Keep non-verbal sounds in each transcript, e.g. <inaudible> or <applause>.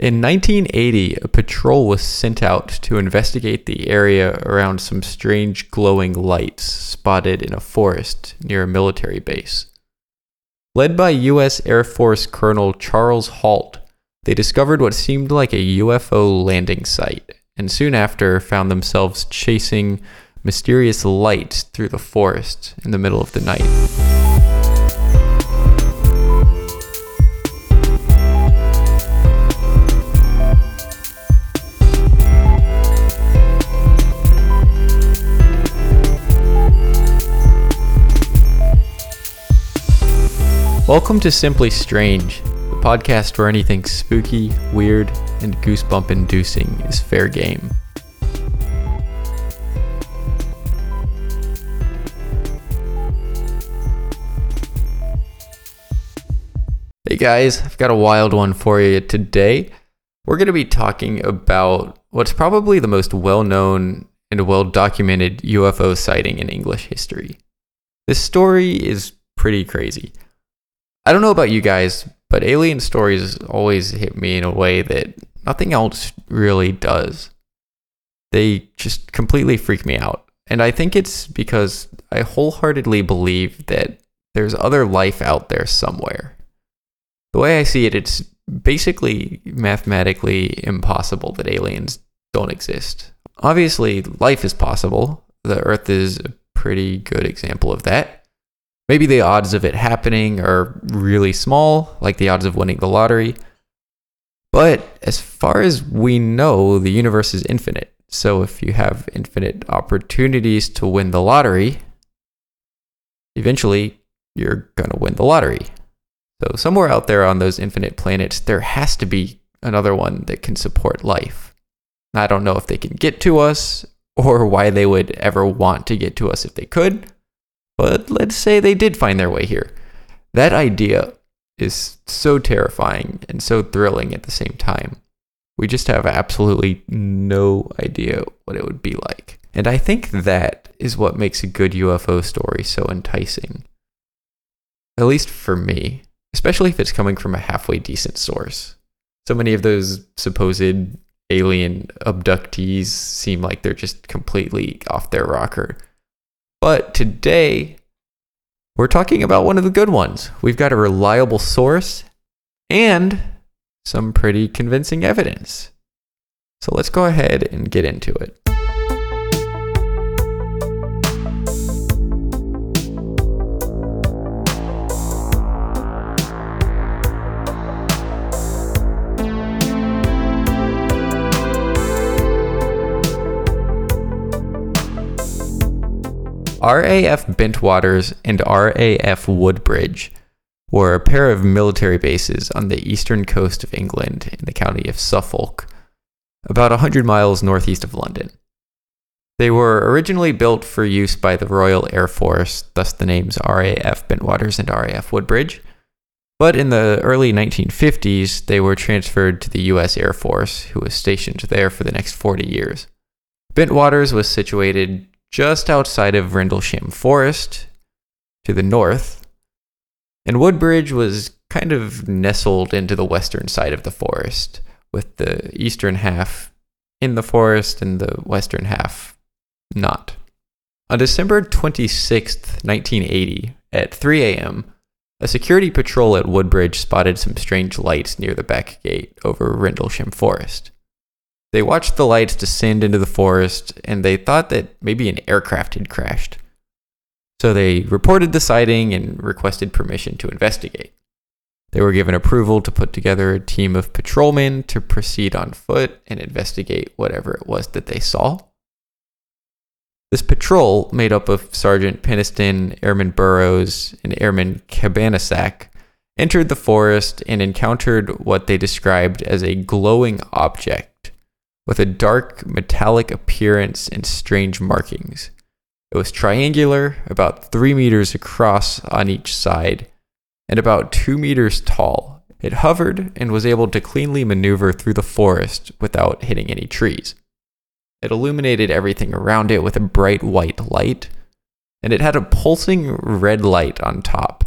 In 1980, a patrol was sent out to investigate the area around some strange glowing lights spotted in a forest near a military base. Led by U.S. Air Force Colonel Charles Halt, they discovered what seemed like a UFO landing site, and soon after found themselves chasing mysterious lights through the forest in the middle of the night. Welcome to Simply Strange, the podcast where anything spooky, weird, and goosebump inducing is fair game. Hey guys, I've got a wild one for you today. We're going to be talking about what's probably the most well known and well documented UFO sighting in English history. This story is pretty crazy. I don't know about you guys, but alien stories always hit me in a way that nothing else really does. They just completely freak me out. And I think it's because I wholeheartedly believe that there's other life out there somewhere. The way I see it, it's basically mathematically impossible that aliens don't exist. Obviously, life is possible. The Earth is a pretty good example of that. Maybe the odds of it happening are really small, like the odds of winning the lottery. But as far as we know, the universe is infinite. So if you have infinite opportunities to win the lottery, eventually you're going to win the lottery. So, somewhere out there on those infinite planets, there has to be another one that can support life. I don't know if they can get to us or why they would ever want to get to us if they could, but let's say they did find their way here. That idea is so terrifying and so thrilling at the same time. We just have absolutely no idea what it would be like. And I think that is what makes a good UFO story so enticing. At least for me especially if it's coming from a halfway decent source. So many of those supposed alien abductees seem like they're just completely off their rocker. But today, we're talking about one of the good ones. We've got a reliable source and some pretty convincing evidence. So let's go ahead and get into it. RAF Bentwaters and RAF Woodbridge were a pair of military bases on the eastern coast of England in the county of Suffolk, about 100 miles northeast of London. They were originally built for use by the Royal Air Force, thus the names RAF Bentwaters and RAF Woodbridge. But in the early 1950s, they were transferred to the US Air Force, who was stationed there for the next 40 years. Bentwaters was situated just outside of Rendlesham Forest to the north, and Woodbridge was kind of nestled into the western side of the forest, with the eastern half in the forest and the western half not. On December 26th, 1980, at 3 a.m., a security patrol at Woodbridge spotted some strange lights near the back gate over Rendlesham Forest. They watched the lights descend into the forest and they thought that maybe an aircraft had crashed. So they reported the sighting and requested permission to investigate. They were given approval to put together a team of patrolmen to proceed on foot and investigate whatever it was that they saw. This patrol, made up of Sergeant Penniston, Airman Burroughs, and Airman Cabansag, entered the forest and encountered what they described as a glowing object with a dark metallic appearance and strange markings. It was triangular, about three meters across on each side, and about two meters tall. It hovered and was able to cleanly maneuver through the forest without hitting any trees. It illuminated everything around it with a bright white light, and it had a pulsing red light on top,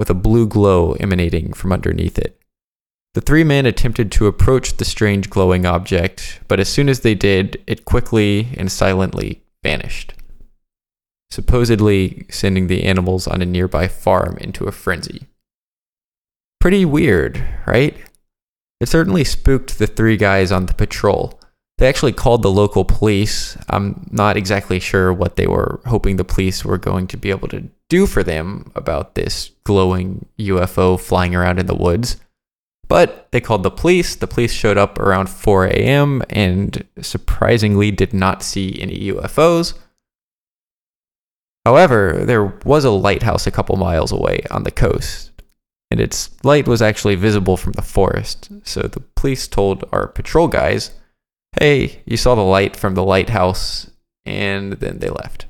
with a blue glow emanating from underneath it. The three men attempted to approach the strange glowing object, but as soon as they did, it quickly and silently vanished, supposedly sending the animals on a nearby farm into a frenzy. Pretty weird, right? It certainly spooked the three guys on the patrol. They actually called the local police. I'm not exactly sure what they were hoping the police were going to be able to do for them about this glowing UFO flying around in the woods. But they called the police. The police showed up around 4 a.m. and surprisingly did not see any UFOs. However, there was a lighthouse a couple miles away on the coast, and its light was actually visible from the forest. So the police told our patrol guys, hey, you saw the light from the lighthouse, and then they left.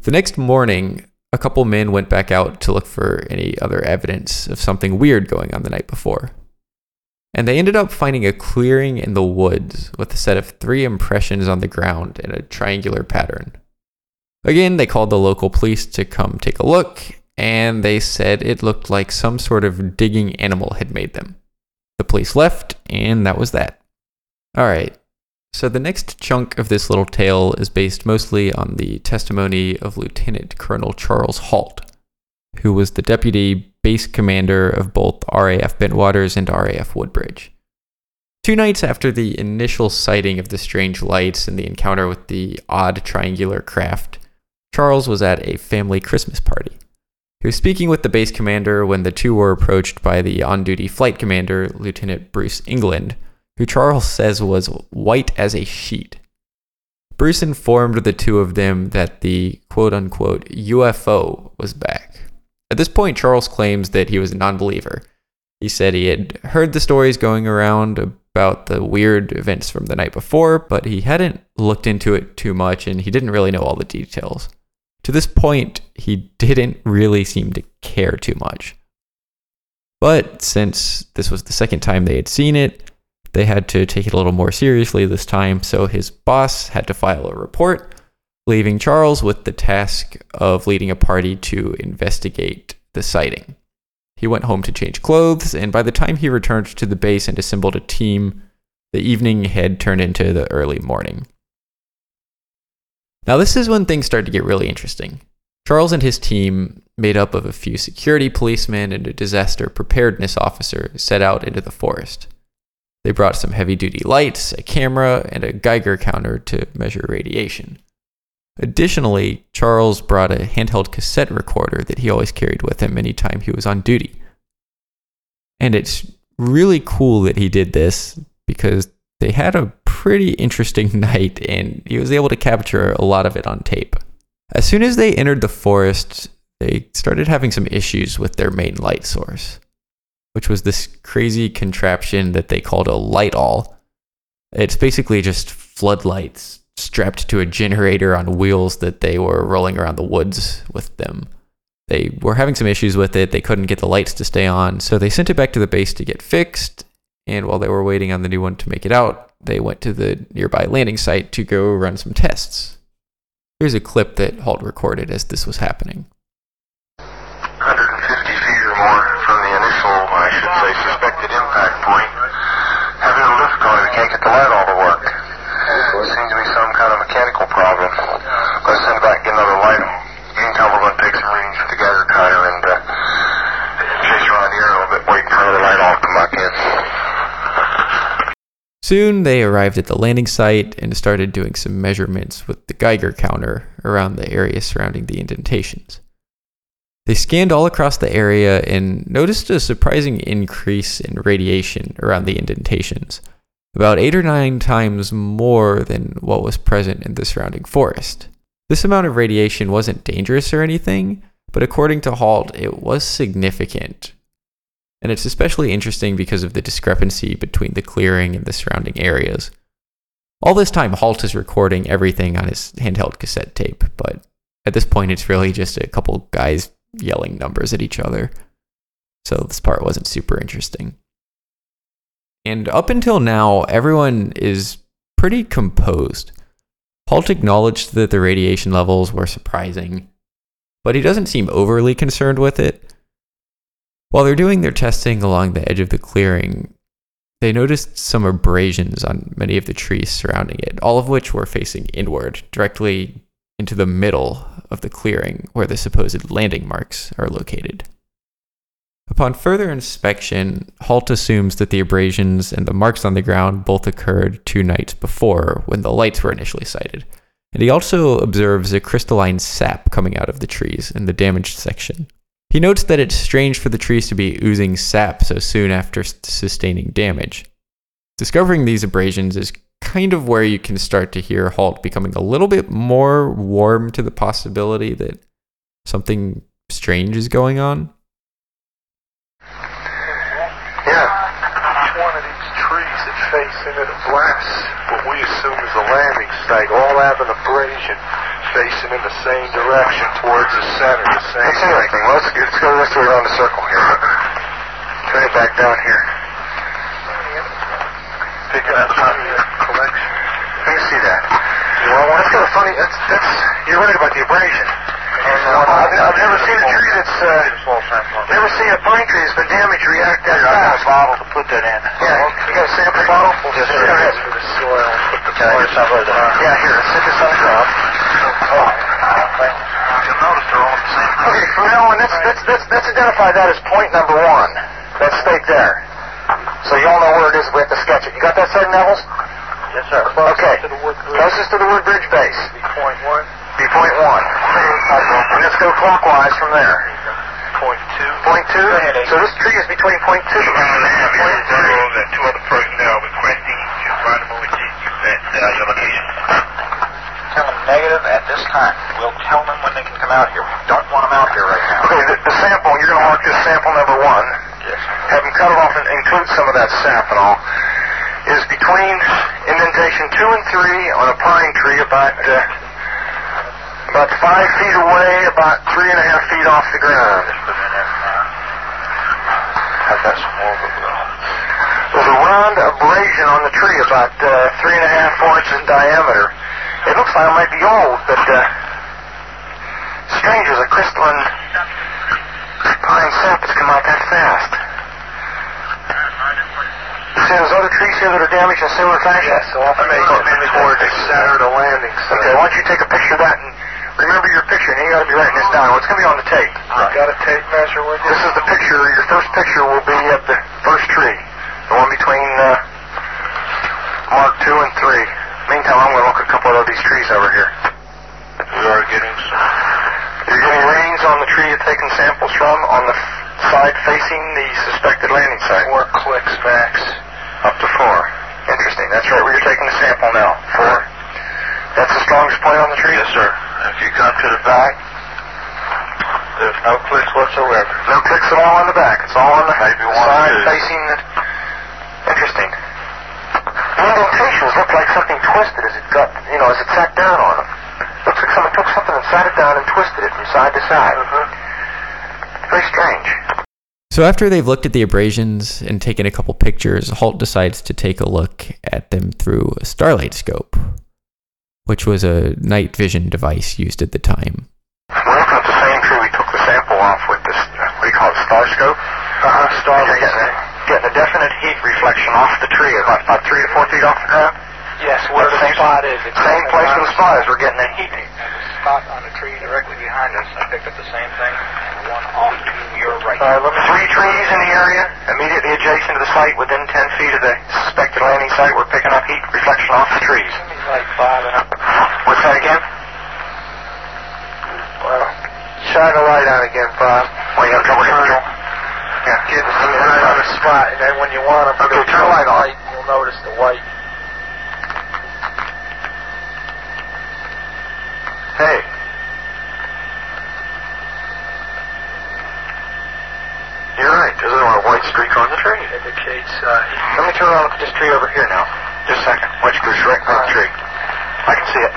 The next morning, a couple men went back out to look for any other evidence of something weird going on the night before. And they ended up finding a clearing in the woods with a set of three impressions on the ground in a triangular pattern. Again, they called the local police to come take a look, and they said it looked like some sort of digging animal had made them. The police left, and that was that. Alright, so the next chunk of this little tale is based mostly on the testimony of Lieutenant Colonel Charles Halt, who was the deputy base commander of both RAF Bentwaters and RAF Woodbridge. Two nights after the initial sighting of the strange lights and the encounter with the odd triangular craft, Charles was at a family Christmas party. He was speaking with the base commander when the two were approached by the on duty flight commander, Lieutenant Bruce Englund, who Charles says was white as a sheet. Bruce informed the two of them that the quote unquote UFO was back. At this point, Charles claims that he was a non believer. He said he had heard the stories going around about the weird events from the night before, but he hadn't looked into it too much and he didn't really know all the details. To this point, he didn't really seem to care too much. But since this was the second time they had seen it, they had to take it a little more seriously this time, so his boss had to file a report, leaving Charles with the task of leading a party to investigate the sighting. He went home to change clothes, and by the time he returned to the base and assembled a team, the evening had turned into the early morning. Now, this is when things started to get really interesting. Charles and his team, made up of a few security policemen and a disaster preparedness officer, set out into the forest. They brought some heavy duty lights, a camera, and a Geiger counter to measure radiation. Additionally, Charles brought a handheld cassette recorder that he always carried with him anytime he was on duty. And it's really cool that he did this because they had a pretty interesting <laughs> night and he was able to capture a lot of it on tape. As soon as they entered the forest, they started having some issues with their main light source which was this crazy contraption that they called a light all. It's basically just floodlights strapped to a generator on wheels that they were rolling around the woods with them. They were having some issues with it. They couldn't get the lights to stay on, so they sent it back to the base to get fixed. And while they were waiting on the new one to make it out, they went to the nearby landing site to go run some tests. Here's a clip that Halt recorded as this was happening. suspected impact point. Having a lift going, we can't get the light all to work. Seems to be some kind of mechanical problem. Let's send back another light. Meantime, we're going to take some readings for the Geiger counter and uh, chase around the air a little bit, waiting for another light all to come back in. Soon they arrived at the landing site and started doing some measurements with the Geiger counter around the area surrounding the indentations. They scanned all across the area and noticed a surprising increase in radiation around the indentations, about eight or nine times more than what was present in the surrounding forest. This amount of radiation wasn't dangerous or anything, but according to Halt, it was significant. And it's especially interesting because of the discrepancy between the clearing and the surrounding areas. All this time, Halt is recording everything on his handheld cassette tape, but at this point, it's really just a couple guys yelling numbers at each other. So this part wasn't super interesting. And up until now, everyone is pretty composed. Halt acknowledged that the radiation levels were surprising, but he doesn't seem overly concerned with it. While they're doing their testing along the edge of the clearing, they noticed some abrasions on many of the trees surrounding it, all of which were facing inward, directly into the middle of the clearing where the supposed landing marks are located. Upon further inspection, Halt assumes that the abrasions and the marks on the ground both occurred two nights before when the lights were initially sighted. And he also observes a crystalline sap coming out of the trees in the damaged section. He notes that it's strange for the trees to be oozing sap so soon after sustaining damage. Discovering these abrasions is kind of where you can start to hear Halt becoming a little bit more warm to the possibility that something strange is going on. Face into the blast, what we assume is a landing site, all have an abrasion facing in the same direction towards the center. The same That's. Well, let's, let's go this way around the circle here. Turn it back down here. Pick it up your collection. Let me see that. Want? That's kind of funny. That's, that's, you're right about the abrasion. I've, I've never seen a tree that's, uh, never seen a pine tree that's been damaged react that fast. I got a bottle to put that in. Yeah, you sample bottle? Yes, sir. Go ahead. For the soil. Put the yeah, here, sit this on the ground. Oh. You'll notice they're all the same. Okay, from now on, let's, let's, let's, let's identify that as point number one. That stake there. So you all know where it is we have to sketch it. You got that, Sergeant Nevels? Yes, sir. Okay. Closest to the Woodbridge base. Point one be point one. And let's go clockwise from there. Point two. Point two? So this tree is between point two and point three. That two other personnel requesting to find them over at uh, your location. Tell them negative at this time. We'll tell them when they can come out here. We don't want them out here right now. Okay, the, the sample, you're going to mark this sample number one. Yes. Have them cut it off and include some of that sap and all. Is between indentation two and three on a pine tree about... Uh, about five feet away, about three and a half feet off the ground. I've got some more There's a round abrasion on the tree about uh, three and a half, four inches in diameter. It looks like it might be old, but uh, strange as a crystalline pine sap has come out that fast. Say there's other trees here that are damaged in similar fashion? Yes, so off the toward the center of the landing site. Okay, why don't you take a picture of that and Remember your picture, and you got to be writing this down. It's going to be on the tape. Right. Got a tape measure with you? This is the picture. Your first picture will be at the first tree, the one between uh, Mark 2 and 3. Meantime, I'm going to look a couple of these trees over here. We are getting some. You're getting readings on the tree you're taking samples from on the side facing the suspected landing site. Four clicks max. Up to four. Interesting. That's right where you're taking the sample now. Four. That's the strongest point on the tree? Yes, sir. If you come to the back, there's no clicks whatsoever. No clicks at all on the back. It's all on the Maybe one side facing the... Interesting. The indentations look like something twisted as it got, you know, as it sat down on them. Looks like someone took something and sat it down and twisted it from side to side. Mm-hmm. Very strange. So after they've looked at the abrasions and taken a couple pictures, Halt decides to take a look at them through a starlight scope which was a night vision device used at the time. We're looking at the same tree we took the sample off with this, what do you call it, star scope? Uh-huh, star You're getting, getting a definite heat reflection off the tree, about, about three to four feet off the ground? Yes, where the same spot is. It's same place where the spot is. We're getting a heat. And the spot on the tree directly behind us, I picked up the same thing, and one off to your right. Uh, three trees in the area, immediately adjacent to the site, within 10 feet of the suspected landing site. We're picking up heat reflection off the trees. Like five and up. What's that again? Well, shine a light on again, Bob. Well, you have trouble getting Yeah, get them right on the spot, and then when you want them, okay, turn the light on. You'll notice the white. Hey. You're right. There's streak on the tree. Indicates, uh, Let me turn around and look at this tree over here now. Just a second. White streak right on the tree. I can see it.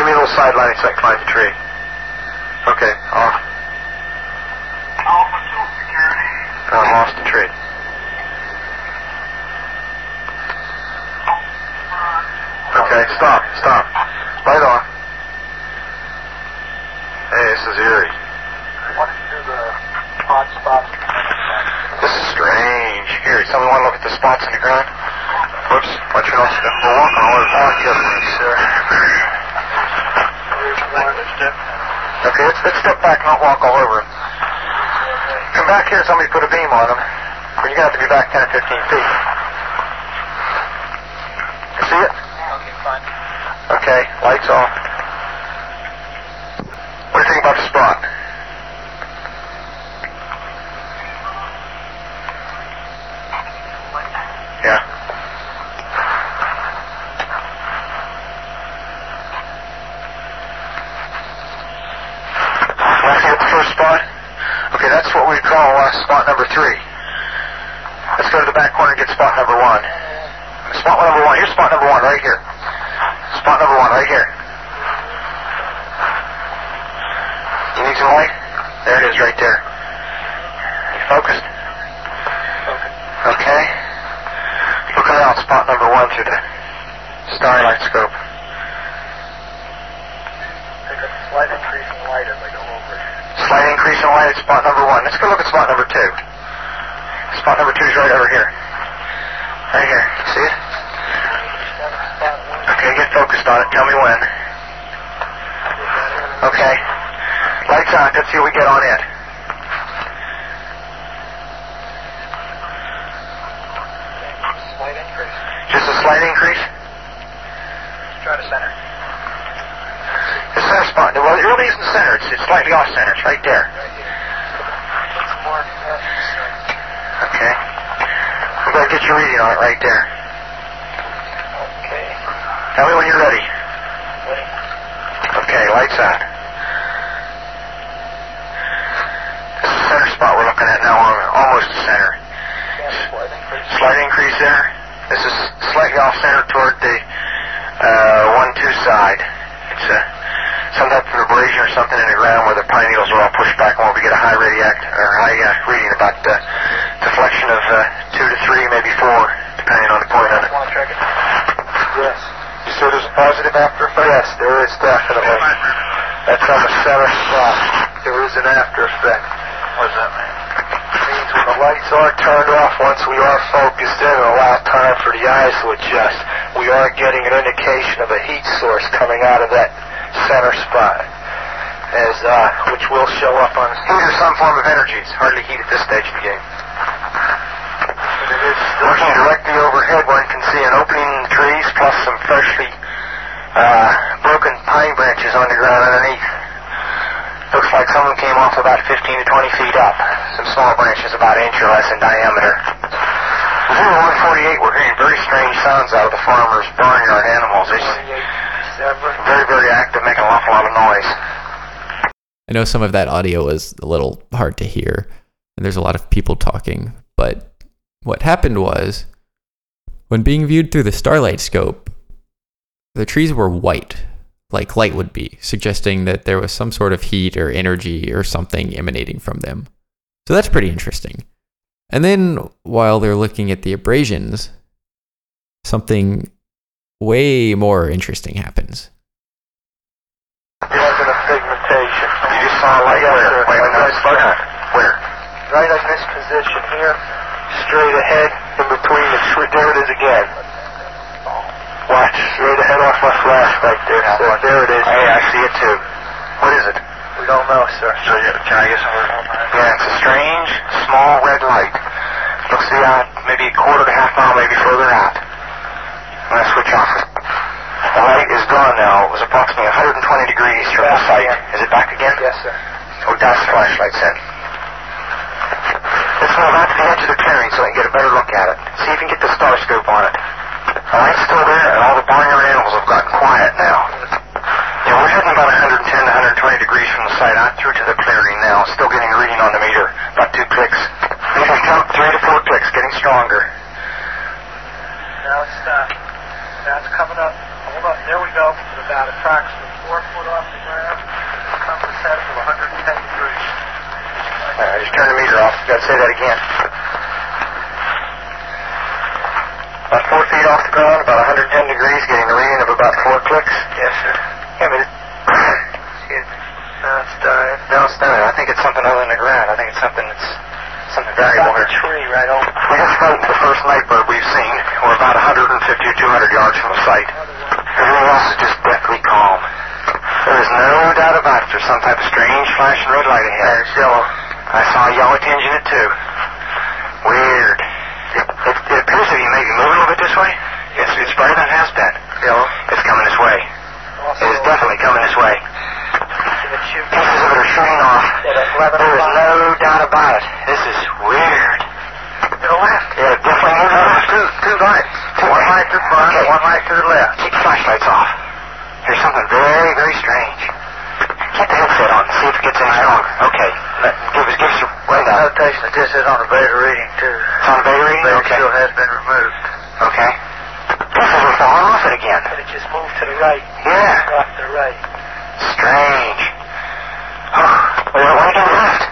Give me a little side lighting so I can find the tree. Okay, off. Alpha 2 security. I lost the tree. Okay, stop, stop. Light on. Hey, this is eerie. This is strange. Here, someone want to look at the spots in the ground? Whoops. Watch your own step. We're walking all over the park, yes, please, sir. Okay, let's, let's step back, and not walk all over 'em. Come back here, somebody put a beam on them. But you're going to have to be back 10 or 15 feet. You see it? Okay, fine. Okay, lights off. What do you think about the spot? Yeah. Want to see what the first spot? Okay, that's what we call uh, spot number three. Let's go to the back corner and get spot number one. Spot number one. Here's spot number one right here. Spot number one right here. You need some light? There it is right there. You focused? Okay. Look around spot number one through the starlight scope. Take a slight increase in light as I go over it. Slight increase in light at spot number one. Let's go look at spot number two. Spot number two is right over here. Right here. See it? Okay, get focused on it. Tell me when. Okay. Lights on. Let's see what we get on it. Slight increase. Just a slight increase. Let's try to center. The center spot. Well, it really isn't center. It's, it's slightly off center. It's right there. Right here. Put some more. Yeah. Okay. I'm going to get your reading on it right there. Okay. Tell me when you're ready. Ready? Okay, lights on. This is the center spot we're looking at now. Almost the center. Slight increase. Slight increase there. This is slightly off center toward the uh, one-two side. It's uh, some type of abrasion or something in the ground where the pine needles are all pushed back and where we get a high radiact or high uh, reading about uh, deflection of uh, two to three, maybe four, depending on the point on it. Want to check it? Yes. You said there's a positive after effect? Yes, there is definitely. That's on the center spot. There is an after effect. What does that mean? means when the lights are turned off, once we are focused in and allow time for the eyes to adjust, we are getting an indication of a heat source coming out of that center spot, as uh, which will show up on. Heat or some form of energy. It's hardly heat at this stage of the game. It is looking directly overhead, one can see an opening in the trees plus some freshly uh, pine branches on the ground underneath. Looks like someone came off about 15 to 20 feet up. Some small branches about an inch or less in diameter. 0148, we're hearing very strange sounds out of the farmer's barnyard animals. It's very, very active, making an awful lot of noise. I know some of that audio is a little hard to hear, and there's a lot of people talking, but what happened was when being viewed through the starlight scope, the trees were white, like light would be, suggesting that there was some sort of heat or energy or something emanating from them. So that's pretty interesting. And then while they're looking at the abrasions, something way more interesting happens. It wasn't a. You just saw a light where? Wait, no, it's fine. Where? Right in this position here, straight ahead, in between the tree. There it is again. Watch, straight ahead off my flash right there. sir. There it is. Hey, I see it too. What is it? We don't know, sir. So, yeah, can I get some? Yeah, it's a strange, small red light. Looks to be out maybe a quarter to half mile, maybe further out. I'm going to switch off. The light is gone now. It was approximately 120 degrees from the site. Is it back again? Yes, sir. Oh, that's the flashlight set. Let's move out to the edge of the clearing so I can get a better look at it. See if you can get the star scope on it. The light's still there, and all the barnyard animals have gotten quiet now. Yeah, we're heading about 110 to 120 degrees from the site out through to the clearing now. Still getting a reading on the meter. About two clicks. Meter count, three to four clicks, getting stronger. Now it's uh, now it's coming up. Hold up. There we go. It's about approximately four foot off the ground. Compass head of 110 degrees. All right, just turn the meter off. Got to say that again. About four feet off the ground, about 110 degrees, getting a reading of about four clicks. Yes, sir. Yeah, but it, Excuse me. Now it's dying. no, it's not. I think it's something other than the ground. I think it's something that's Something variable here. tree right over. We just to the first night bird we've seen. We're about 150 or 200 yards from the site. Everything else is just deathly calm. There is no doubt about it. There's some type of strange flashing red light ahead. There's yellow. I saw a yellow tinge in it too. Weird. It, it, it appears to be maybe moving a little bit this way. It's, it's than it has been. Yellow. It's coming this way. Also, It is definitely coming this way. Pieces of it are shooting off. at 11 There is no doubt about it. This is weird. to the left. Yeah, definitely moving the left. Two, two lights. Two one light to the front, Okay. one light to the left. Keep the flashlights off. There's something very, very strange. Get the headset on. See if it gets any stronger. Okay. Let, give us, give us your rundown. Notation that this is on a beta reading too. It's on beta reading? Beta Okay. still has been removed. Okay. This is off it again. But it just moved to the right. Yeah. Off to the right. Strange. Oh, well, why to the left?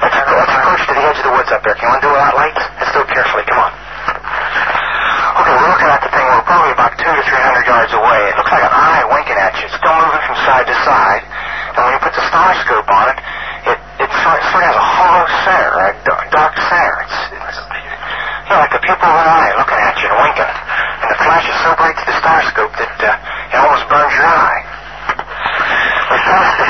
Let's, let's approach to the edge of the woods up there. Can you want to do it without lights? Let's do it carefully. Come on. Okay, we're looking at the thing. We're probably about two to three hundred yards away. It looks like an eye winking at you. It's still moving from side to side. And when you put the star scope on it, it, it sort, sort of has a hollow center, a dark, dark center. It's, like the pupil of an eye looking at you and winking. And the flash is so bright to the star scope that uh, it almost burns your eye. We passed the,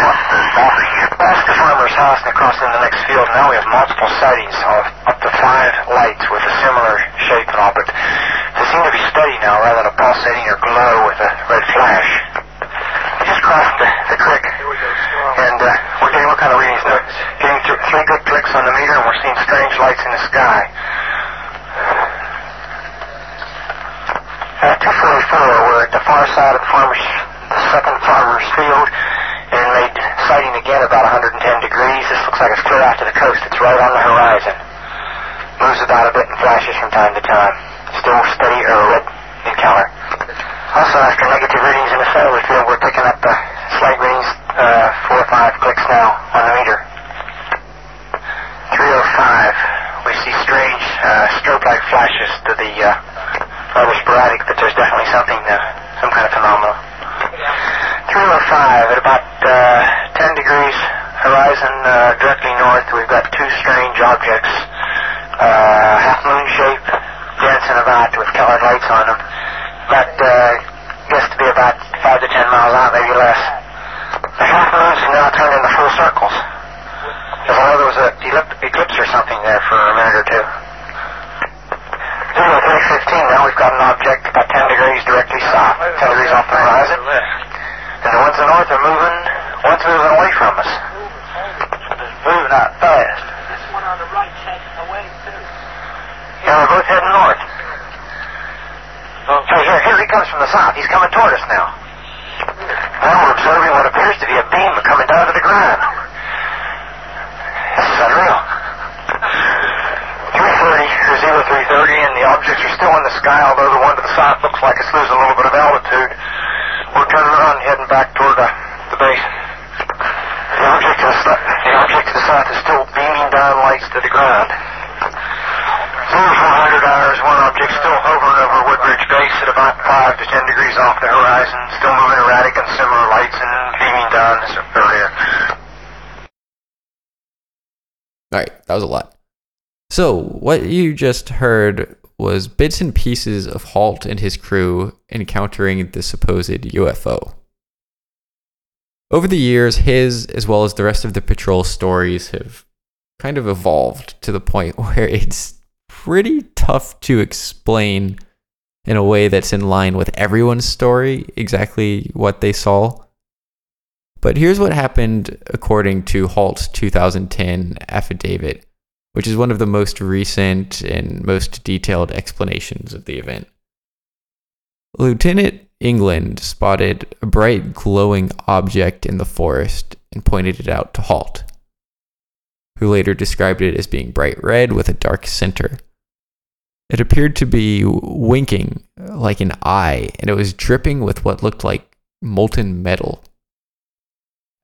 passed the farmer's house and across in the next field. Now we have multiple sightings of up to five lights with a similar shape and all, but they seem to be steady now rather than a pulsating or glow with a red flash. We just crossed the, the creek, Here we go, slow. and uh, we're getting what kind of readings now? Getting th- three good clicks on the meter, and we're seeing strange lights in the sky. Uh, 244, we're at the far side of the farmer's, the second farmer's field, and made sighting again about 110 degrees. This looks like it's clear out to the coast. It's right on the horizon. Moves about a bit and flashes from time to time. Still steady red in color. Also, after negative readings in the the field, we're picking up uh, slight readings, uh, four or five clicks now on the meter. 305, we see strange uh, strobe-like flashes to the uh, rather sporadic, but there's definitely something, uh, some kind of phenomenon. 305 at about uh, 10 degrees horizon uh, directly north. We've got two strange objects, uh, half moon shape, dancing about with colored lights on them. About, uh, guess to be about 5 to 10 miles out, maybe less. The half moons have now turned into full circles. As though there was an eclipse or something there for a minute or two. Zero three fifteen. Now we've got an object about 10 degrees directly south, 10 degrees off the horizon. And the ones to the north are moving, one's moving away from us. Moving out fast. This one on the right's heading away too. Yeah, we're both heading north. So here, here he comes from the south. He's coming toward us now. Now we're observing what appears to be a beam coming down to the ground. This is unreal. 330 or 0330, and the objects are still in the sky, although the one to the south looks like it's losing a little bit of altitude. We're turning around and heading back toward the, the base. The object, to the, the object to the south is still beaming down lights to the ground. 0400 hours, one object still hovering over Woodbridge Base at about 5 to 10 degrees off the horizon, still moving erratic and similar lights and beaming down this area. All right, that was a lot. So, what you just heard was bits and pieces of Halt and his crew encountering the supposed UFO. Over the years, his, as well as the rest of the patrol stories, have kind of evolved to the point <laughs> where it's pretty tough to explain in a way that's in line with everyone's story exactly what they saw. But here's what happened according to Halt's 2010 affidavit, which is one of the most recent and most detailed explanations of the event. Lieutenant Englund spotted a bright glowing object in the forest and pointed it out to Halt, who later described it as being bright red with a dark center. It appeared to be winking like an eye, and it was dripping with what looked like molten metal.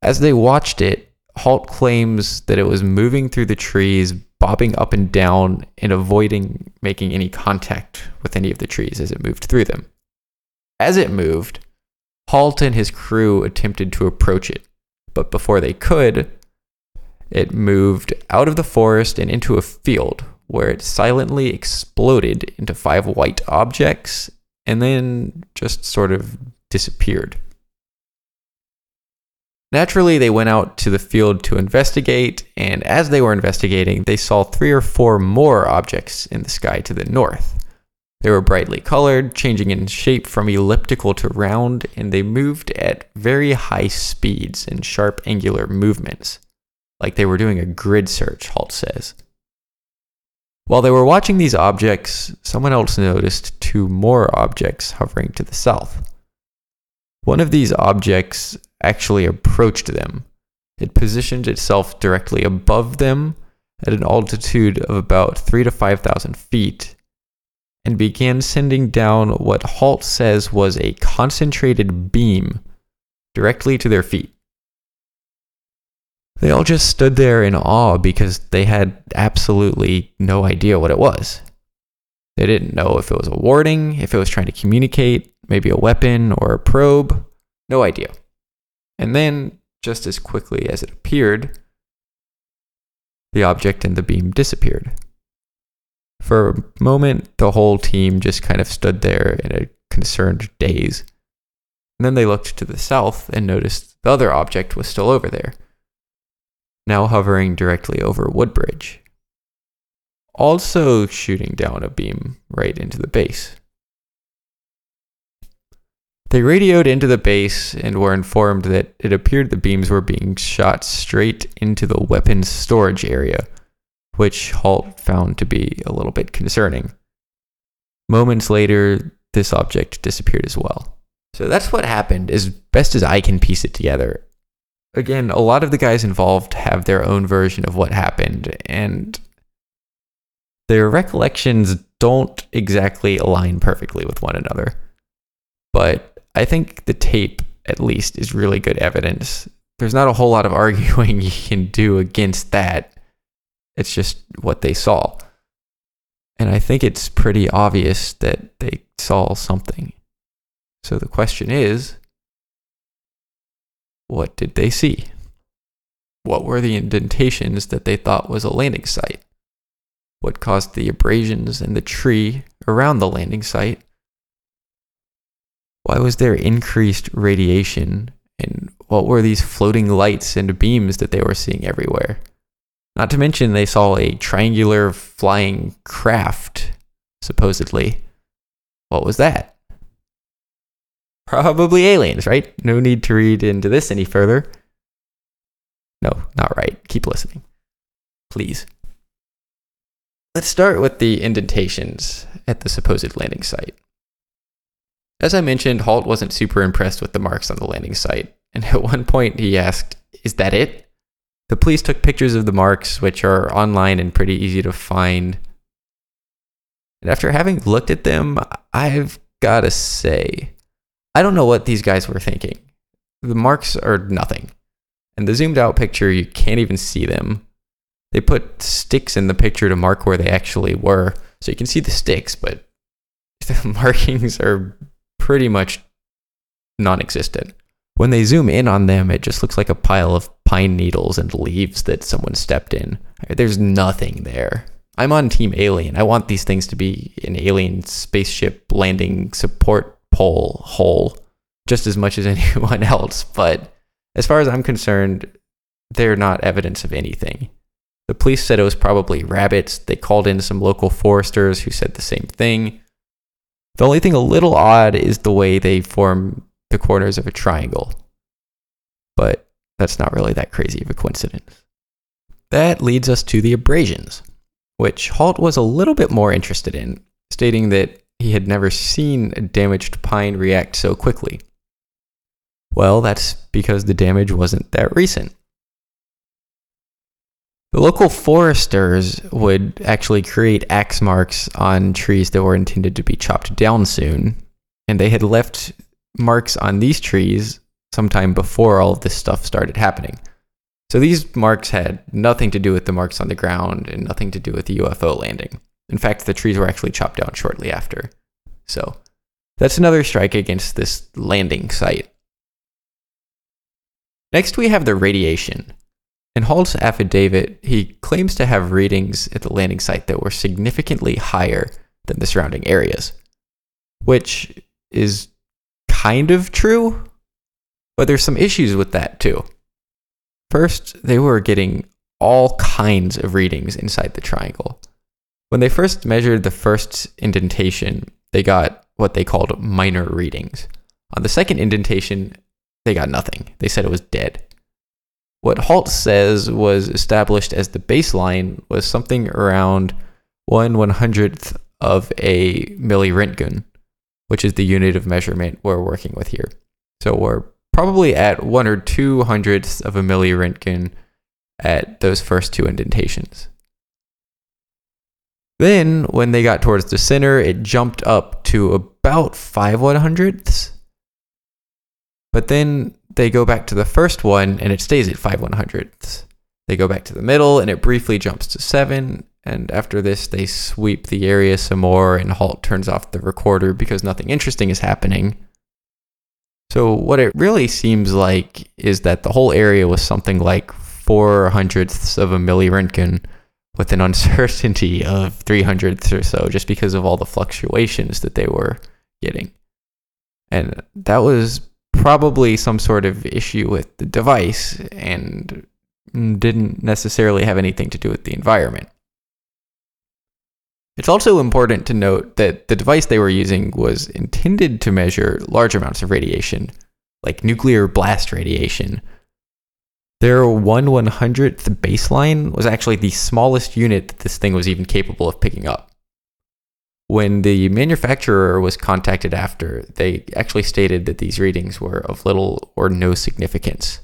As they watched it, Halt claims that it was moving through the trees, bobbing up and down, and avoiding making any contact with any of the trees as it moved through them. As it moved, Halt and his crew attempted to approach it, but before they could, It moved out of the forest and into a field where it silently exploded into five white objects and then just sort of disappeared. Naturally, they went out to the field to investigate, and as they were investigating, they saw three or four more objects in the sky to the north. They were brightly colored, changing in shape from elliptical to round, and they moved at very high speeds and sharp angular movements, like they were doing a grid search, Halt says. While they were watching these objects, someone else noticed two more objects hovering to the south. One of these objects actually approached them. It positioned itself directly above them at an altitude of about three to 5,000 feet and began sending down what Halt says was a concentrated beam directly to their feet. They all just stood there in awe because they had absolutely no idea what it was. They didn't know if it was a warning, if it was trying to communicate, maybe a weapon or a probe. No idea. And then, just as quickly as it appeared, the object and the beam disappeared. For a moment, the whole team just kind of stood there in a concerned daze. And then they looked to the south and noticed the other object was still over there, now hovering directly over Woodbridge, also shooting down a beam right into the base. They radioed into the base and were informed that it appeared the beams were being shot straight into the weapons storage area, which Halt found to be a little bit concerning. Moments later, this object disappeared as well. So that's what happened, as best as I can piece it together. Again, a lot of the guys involved have their own version of what happened, and their recollections don't exactly align perfectly with one another. But I think the tape, at least, is really good evidence. There's not a whole lot of <laughs> arguing you can do against that. It's just what they saw. And I think it's pretty obvious that they saw something. So the question is what did they see? What were the indentations that they thought was a landing site? What caused the abrasions in the tree around the landing site? Why was there increased radiation? And what were these floating lights and beams that they were seeing everywhere? Not to mention, they saw a triangular flying craft, supposedly. What was that? Probably aliens, right? No need to read into this any further. No, not right. Keep listening. Please. Let's start with the indentations at the supposed landing site. As I mentioned, Halt wasn't super impressed with the marks on the landing site, and <laughs> at one point he asked, Is that it? The police took pictures of the marks, which are online and pretty easy to find. And after having looked at them, I've got to say, I don't know what these guys were thinking. The marks are nothing. And the zoomed out picture, you can't even see them. They put sticks in the picture to mark where they actually were. So you can see the sticks, but <laughs> the markings are pretty much non existent. When they zoom in on them, it just looks like a pile of pine needles and leaves that someone stepped in. There's nothing there. I'm on Team Alien. I want these things to be an alien spaceship landing support pole hole just as much as <laughs> anyone else. But as far as I'm concerned, they're not evidence of anything. The police said it was probably rabbits. They called in some local foresters who said the same thing. The only thing a little odd is the way they form the corners of a triangle. But that's not really that crazy of a coincidence. That leads us to the abrasions, which Halt was a little bit more interested in, stating that he had never seen a damaged pine react so quickly. Well, that's because the damage wasn't that recent. The local foresters would actually create axe marks on trees that were intended to be chopped down soon, and they had left marks on these trees sometime before all this stuff started happening. So these marks had nothing to do with the marks on the ground and nothing to do with the UFO landing. In fact, the trees were actually chopped down shortly after. So that's another strike against this landing site. Next, we have the radiation. In Halt's affidavit, he claims to have readings at the landing site that were significantly higher than the surrounding areas, which is kind of true, but there's some issues with that too. First, they were getting all kinds of readings inside the triangle. When they first measured the first indentation, they got what they called minor readings. On the second indentation, they got nothing. They said it was dead. What Halt says was established as the baseline was something around one one hundredth of a milliröntgen, which is the unit of measurement we're working with here. So we're probably at one or two hundredths of a milliröntgen at those first two indentations. Then, when they got towards the center, it jumped up to about five one hundredths. But then they go back to the first one and it stays at five one hundredths. They go back to the middle and it briefly jumps to seven. And after this, they sweep the area some more and Halt turns off the recorder because nothing interesting is happening. So, what it really seems like is that the whole area was something like four hundredths of a milliröntgen with an <laughs> uncertainty of three hundredths or so, just because of all the fluctuations that they were getting. And that was probably some sort of issue with the device and didn't necessarily have anything to do with the environment. It's also important to note that the device they were using was intended to measure large amounts of radiation, like nuclear blast radiation. Their 1 100th baseline was actually the smallest unit that this thing was even capable of picking up. When the manufacturer was contacted after, they actually stated that these readings were of little or no significance.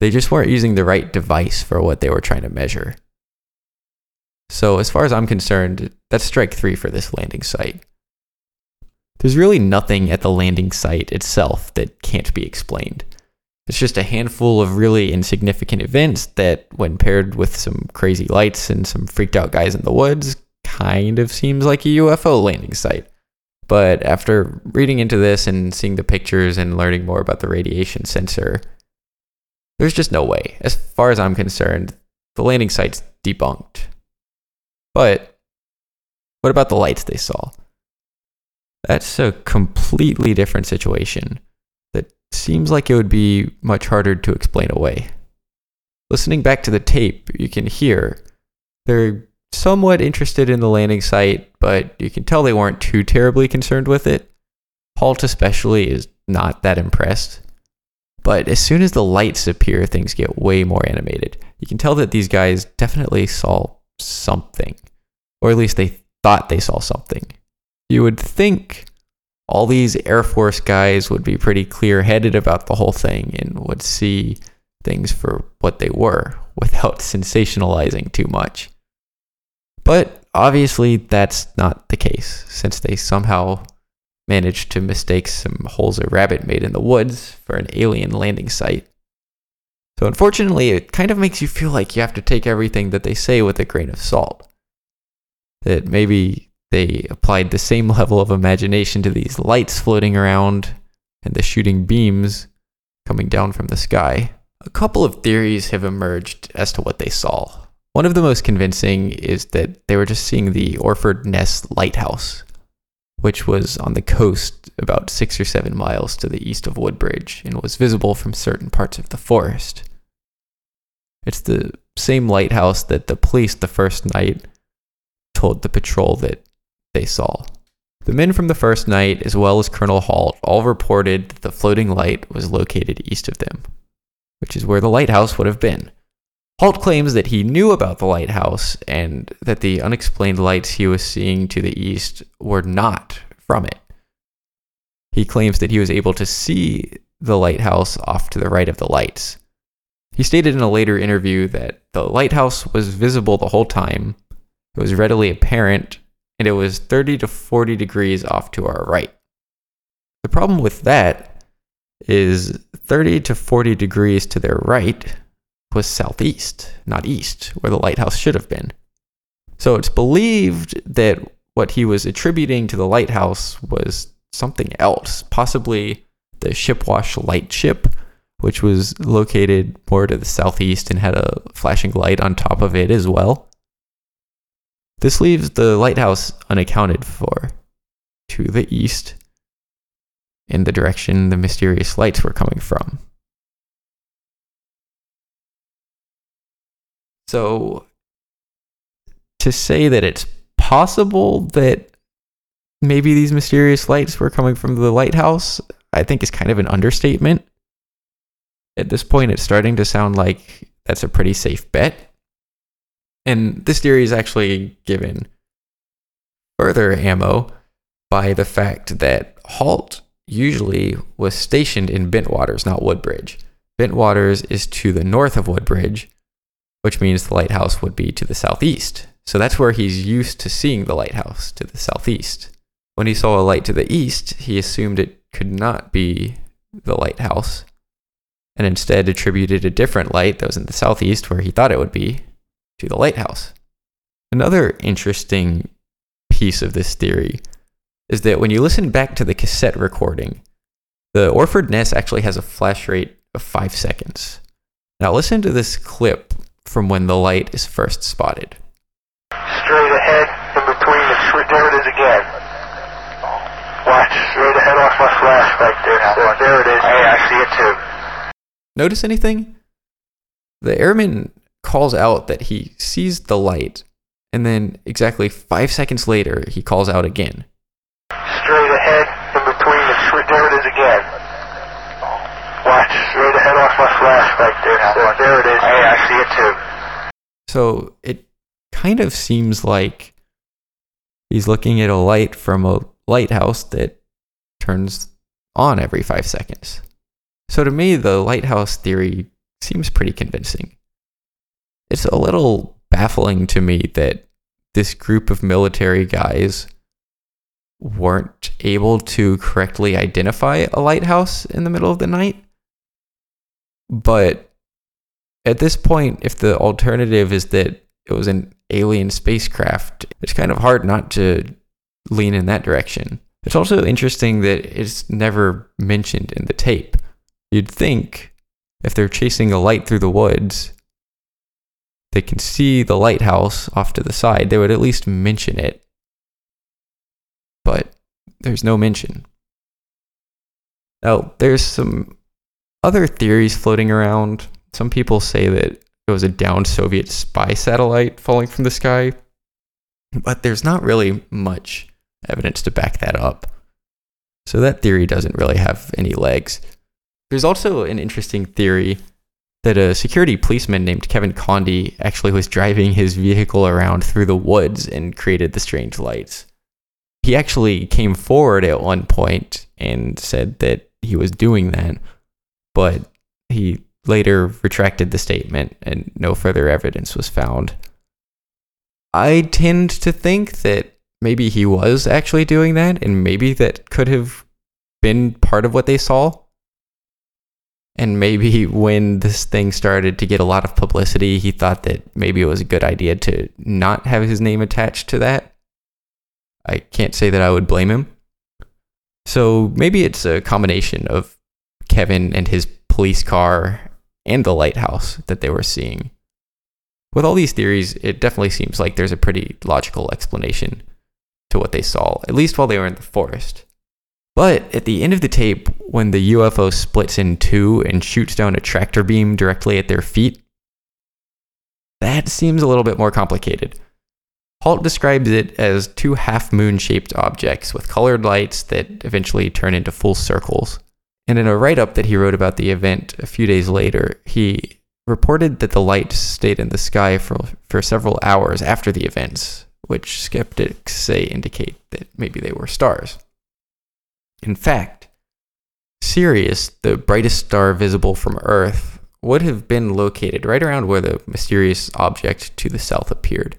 They just weren't using the right device for what they were trying to measure. So, as far as I'm concerned, that's strike three for this landing site. There's really nothing at the landing site itself that can't be explained. It's just a handful of really insignificant events that, when paired with some crazy lights and some freaked out guys in the woods, kind of seems like a UFO landing site. But after reading into this and seeing the pictures and learning more about the radiation sensor, there's just no way. As far as I'm concerned, the landing site's debunked. But what about the lights they saw? That's a completely different situation that seems like it would be much harder to explain away. Listening back to the tape, you can hear they're somewhat interested in the landing site, but you can tell they weren't too terribly concerned with it. Halt, especially, is not that impressed. But as soon as the lights appear, things get way more animated. You can tell that these guys definitely saw something, or at least they thought they saw something. You would think all these Air Force guys would be pretty clear headed about the whole thing and would see things for what they were <laughs> without sensationalizing too much. But obviously, that's not the case, since they somehow managed to mistake some holes a rabbit made in the woods for an alien landing site. So, unfortunately, it kind of makes you feel like you have to take everything that they say with a grain of salt. That maybe they applied the same <laughs> level of imagination to these lights floating around and the shooting beams coming down from the sky. A couple of theories have emerged as to what they saw. One of the most convincing is that they were just seeing the Orford Ness Lighthouse, which was on the coast about six or seven miles to the east of Woodbridge and was visible from certain parts of the forest. It's the same lighthouse that the police the first night told the patrol that they saw. The men from the first night, as well as Colonel Halt, all reported that the floating light was located east of them, which is where the lighthouse would have been. Halt claims that he knew about the lighthouse and that the unexplained lights he was seeing to the east were not from it. He claims that he was able to see the lighthouse off to the right of the lights. He stated in a later interview that the lighthouse was visible the whole time, it was readily apparent, and it was 30 to 40 degrees off to our right. The problem with that is 30 to 40 degrees to their right was southeast, not east, where the lighthouse should have been. So it's believed that what he was attributing to the lighthouse was something else, possibly the Shipwash lightship, which was located more to the southeast and had a flashing light on top of it as well. This leaves the lighthouse unaccounted for to the east in the direction the mysterious lights were coming from. So, to say that it's possible that maybe these mysterious lights were coming from the lighthouse, I think is kind of an understatement. At this point, it's starting to sound like that's a pretty safe bet. And this theory is actually given further ammo by the fact that Halt usually was stationed in Bentwaters, not Woodbridge. Bentwaters is to the north of Woodbridge, which means the lighthouse would be to the southeast. So that's where he's used to seeing the lighthouse, to the southeast. When he saw a light to the east, he assumed it could not be the lighthouse, and instead attributed a different light that was in the southeast, where he thought it would be, to the lighthouse. Another interesting piece of this theory is that when you listen back to the cassette recording, the Orford Ness actually has a flash rate of five seconds. Now, listen to this clip from when the light is first spotted. Straight ahead, in between, it's, there it is again. Watch, straight ahead off my flash right there. So there it is. Hey, I see it too. Notice anything? The airman calls out that he sees the light, and then exactly five seconds later, he calls out again. Straight ahead, in between, it's, there it is again. Watch, straight ahead off my flash right there. So there it is. Hey, I see it too. So it kind of seems like he's looking at a light from a lighthouse that turns on every five seconds. So to me, the lighthouse theory seems pretty convincing. It's a little baffling to me that this group of military guys weren't able to correctly identify a lighthouse in the middle of the night. But at this point, if the alternative is that it was an alien spacecraft, it's kind of hard not to lean in that direction. It's also interesting that it's never mentioned in the tape. You'd think if they're chasing a light through the woods, they can see the lighthouse off to the side, they would at least mention it. But there's no mention. Now, there's some other theories floating around. Some people say that it was a downed Soviet spy satellite falling from the sky, but there's not really much evidence to back that up. So that theory doesn't really have any legs. There's also an interesting theory that a security policeman named Kevin Conde actually was driving his vehicle around through the woods and created the strange lights. He actually came forward at one point and said that he was doing that, but he later retracted the statement and no further evidence was found. I tend to think that maybe he was actually doing that and maybe that could have been part of what they saw. And maybe when this thing started to get a lot of publicity, he thought that maybe it was a good idea to not have his name attached to that. I can't say that I would blame him. So maybe it's a combination of Kevin and his police car and the lighthouse that they were seeing. With all these theories, it definitely seems like there's a pretty logical explanation to what they saw, at least while they were in the forest. But at the end of the tape, when the UFO splits in two and shoots down a tractor beam directly at their feet, that seems a little bit more complicated. Halt describes it as two half moon shaped objects with colored lights that eventually turn into full circles. And in a write up that he wrote about the event a few days later, he reported that the light stayed in the sky for, for several hours after the events, which skeptics say indicate that maybe they were stars. In fact, Sirius, the brightest star visible from Earth, would have been located right around where the mysterious object to the south appeared.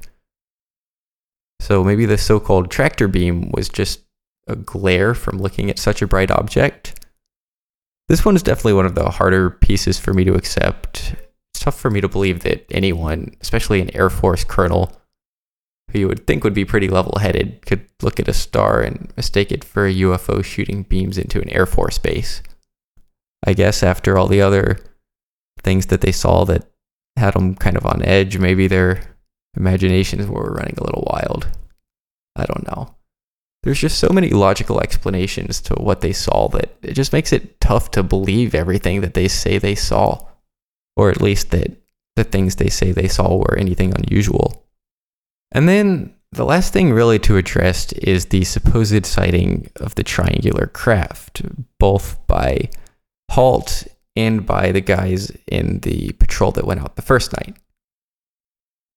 So maybe the so called tractor beam was just a glare from looking at such a bright object. This one is definitely one of the harder pieces for me to accept. It's tough for me to believe that anyone, especially an Air Force colonel, who you would think would be pretty level headed, could look at a star and mistake it for a UFO shooting beams into an Air Force base. I guess after all the other things that they saw that had them kind of on edge, maybe their imaginations were running a little wild. I don't know. There's just so many logical explanations to what they saw that it just makes it tough to believe everything that they say they saw, or at least that the things they say they saw were anything unusual. And then the last thing really to address is the supposed sighting of the triangular craft, both by Halt and by the guys in the patrol that went out the first night.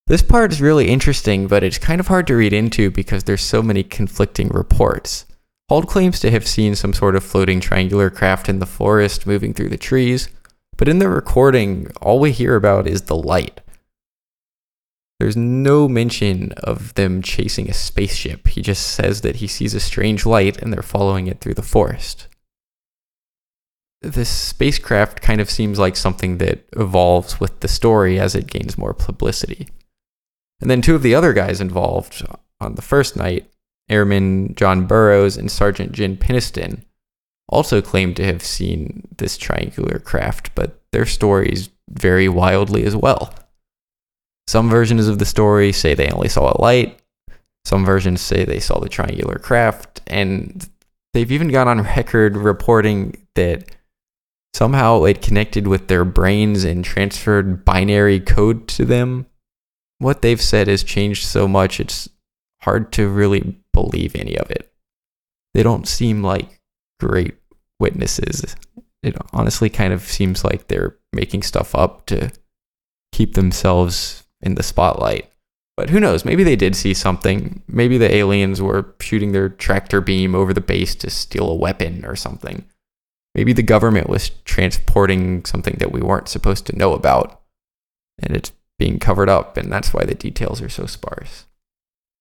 This part is really interesting, but it's kind of hard to read into because there's so many conflicting reports. Halt claims to have seen some sort of floating triangular craft in the forest moving through the trees, but in the recording, all we hear about is the light. There's no mention of them chasing a spaceship. He just says that he sees a strange light and they're following it through the forest. This spacecraft kind of seems like something that evolves with the story as it gains more publicity. And then two of the other guys involved on the first night, Airman John Burroughs and Sergeant Jim Penniston, also claimed to have seen this triangular craft, but their stories vary wildly as well. Some versions of the story say they only saw a light, some versions say they saw the triangular craft, and they've even gone on record reporting that somehow it connected with their brains and transferred binary code to them what they've said has changed so much, it's hard to really believe any of it. They don't seem like great witnesses. It honestly kind of seems like they're making stuff up to keep themselves in the spotlight. But who knows? Maybe they did see something. Maybe the aliens were shooting their tractor beam over the base to steal a weapon or something. Maybe the government was transporting something that we weren't supposed to know about. And it's being covered up, and that's why the details are so sparse.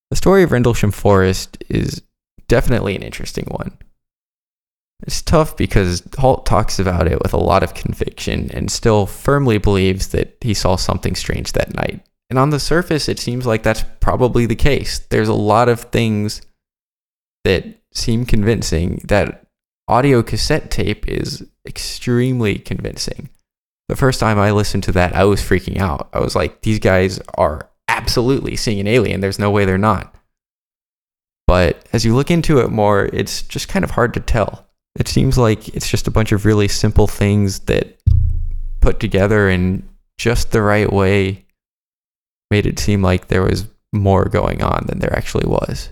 The story of Rendlesham Forest is definitely an interesting one. It's tough because Halt talks about it with a lot of conviction and still firmly believes that he saw something strange that night. And on the surface, it seems like that's probably the case. There's a lot of things that seem convincing. That audio cassette tape is extremely convincing the first time I listened to that, I was freaking out. I was like, these guys are absolutely seeing an alien. There's no way they're not. But as you look into it more, it's just kind of hard to tell. It seems like it's just a bunch of really simple things that put together in just the right way made it seem like there was more going on than there actually was.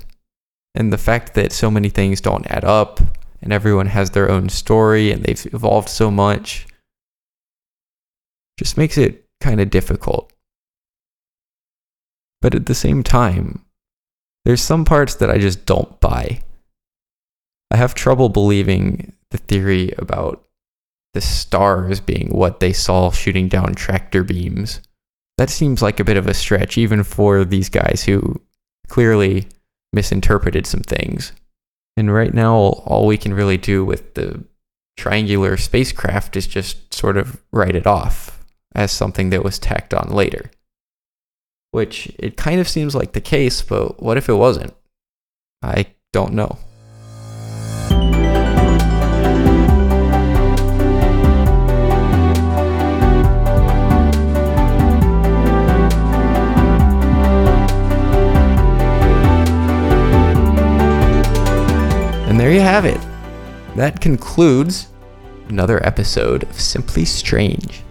And the fact that so many things don't add up and everyone has their own story and they've evolved so much just makes it kind of difficult. But at the same time, there's some parts that I just don't buy. I have trouble believing the theory about the stars being what they saw shooting down tractor beams. That seems like a bit of a stretch, even for these guys who clearly misinterpreted some things. And right now, all we can really do with the triangular spacecraft is just sort of write it off as something that was tacked on later. Which it kind of seems like the case, but what if it wasn't? I don't know. And there you have it. That concludes another episode of Simply Strange.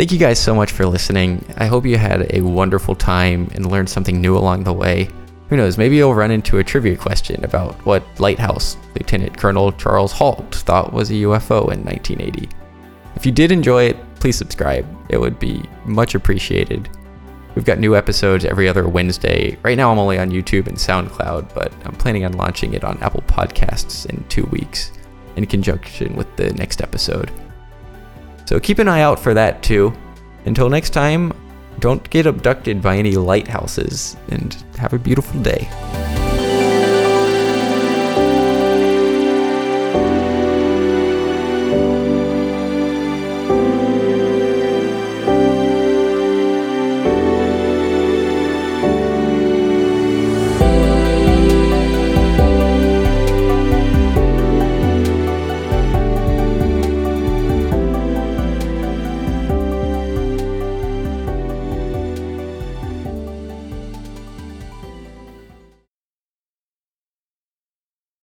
Thank you guys so much for listening. I hope you had a wonderful time and learned something new along the way. Who knows, maybe you'll run into a trivia question about what lighthouse Lieutenant Colonel Charles Halt thought was a UFO in 1980. If you did enjoy it, please subscribe. It would be much appreciated. We've got new episodes every other Wednesday. Right now, I'm only on YouTube and SoundCloud, but I'm planning on launching it on Apple Podcasts in two weeks in conjunction with the next episode. So keep an eye out for that too. Until next time, don't get abducted by any lighthouses and have a beautiful day.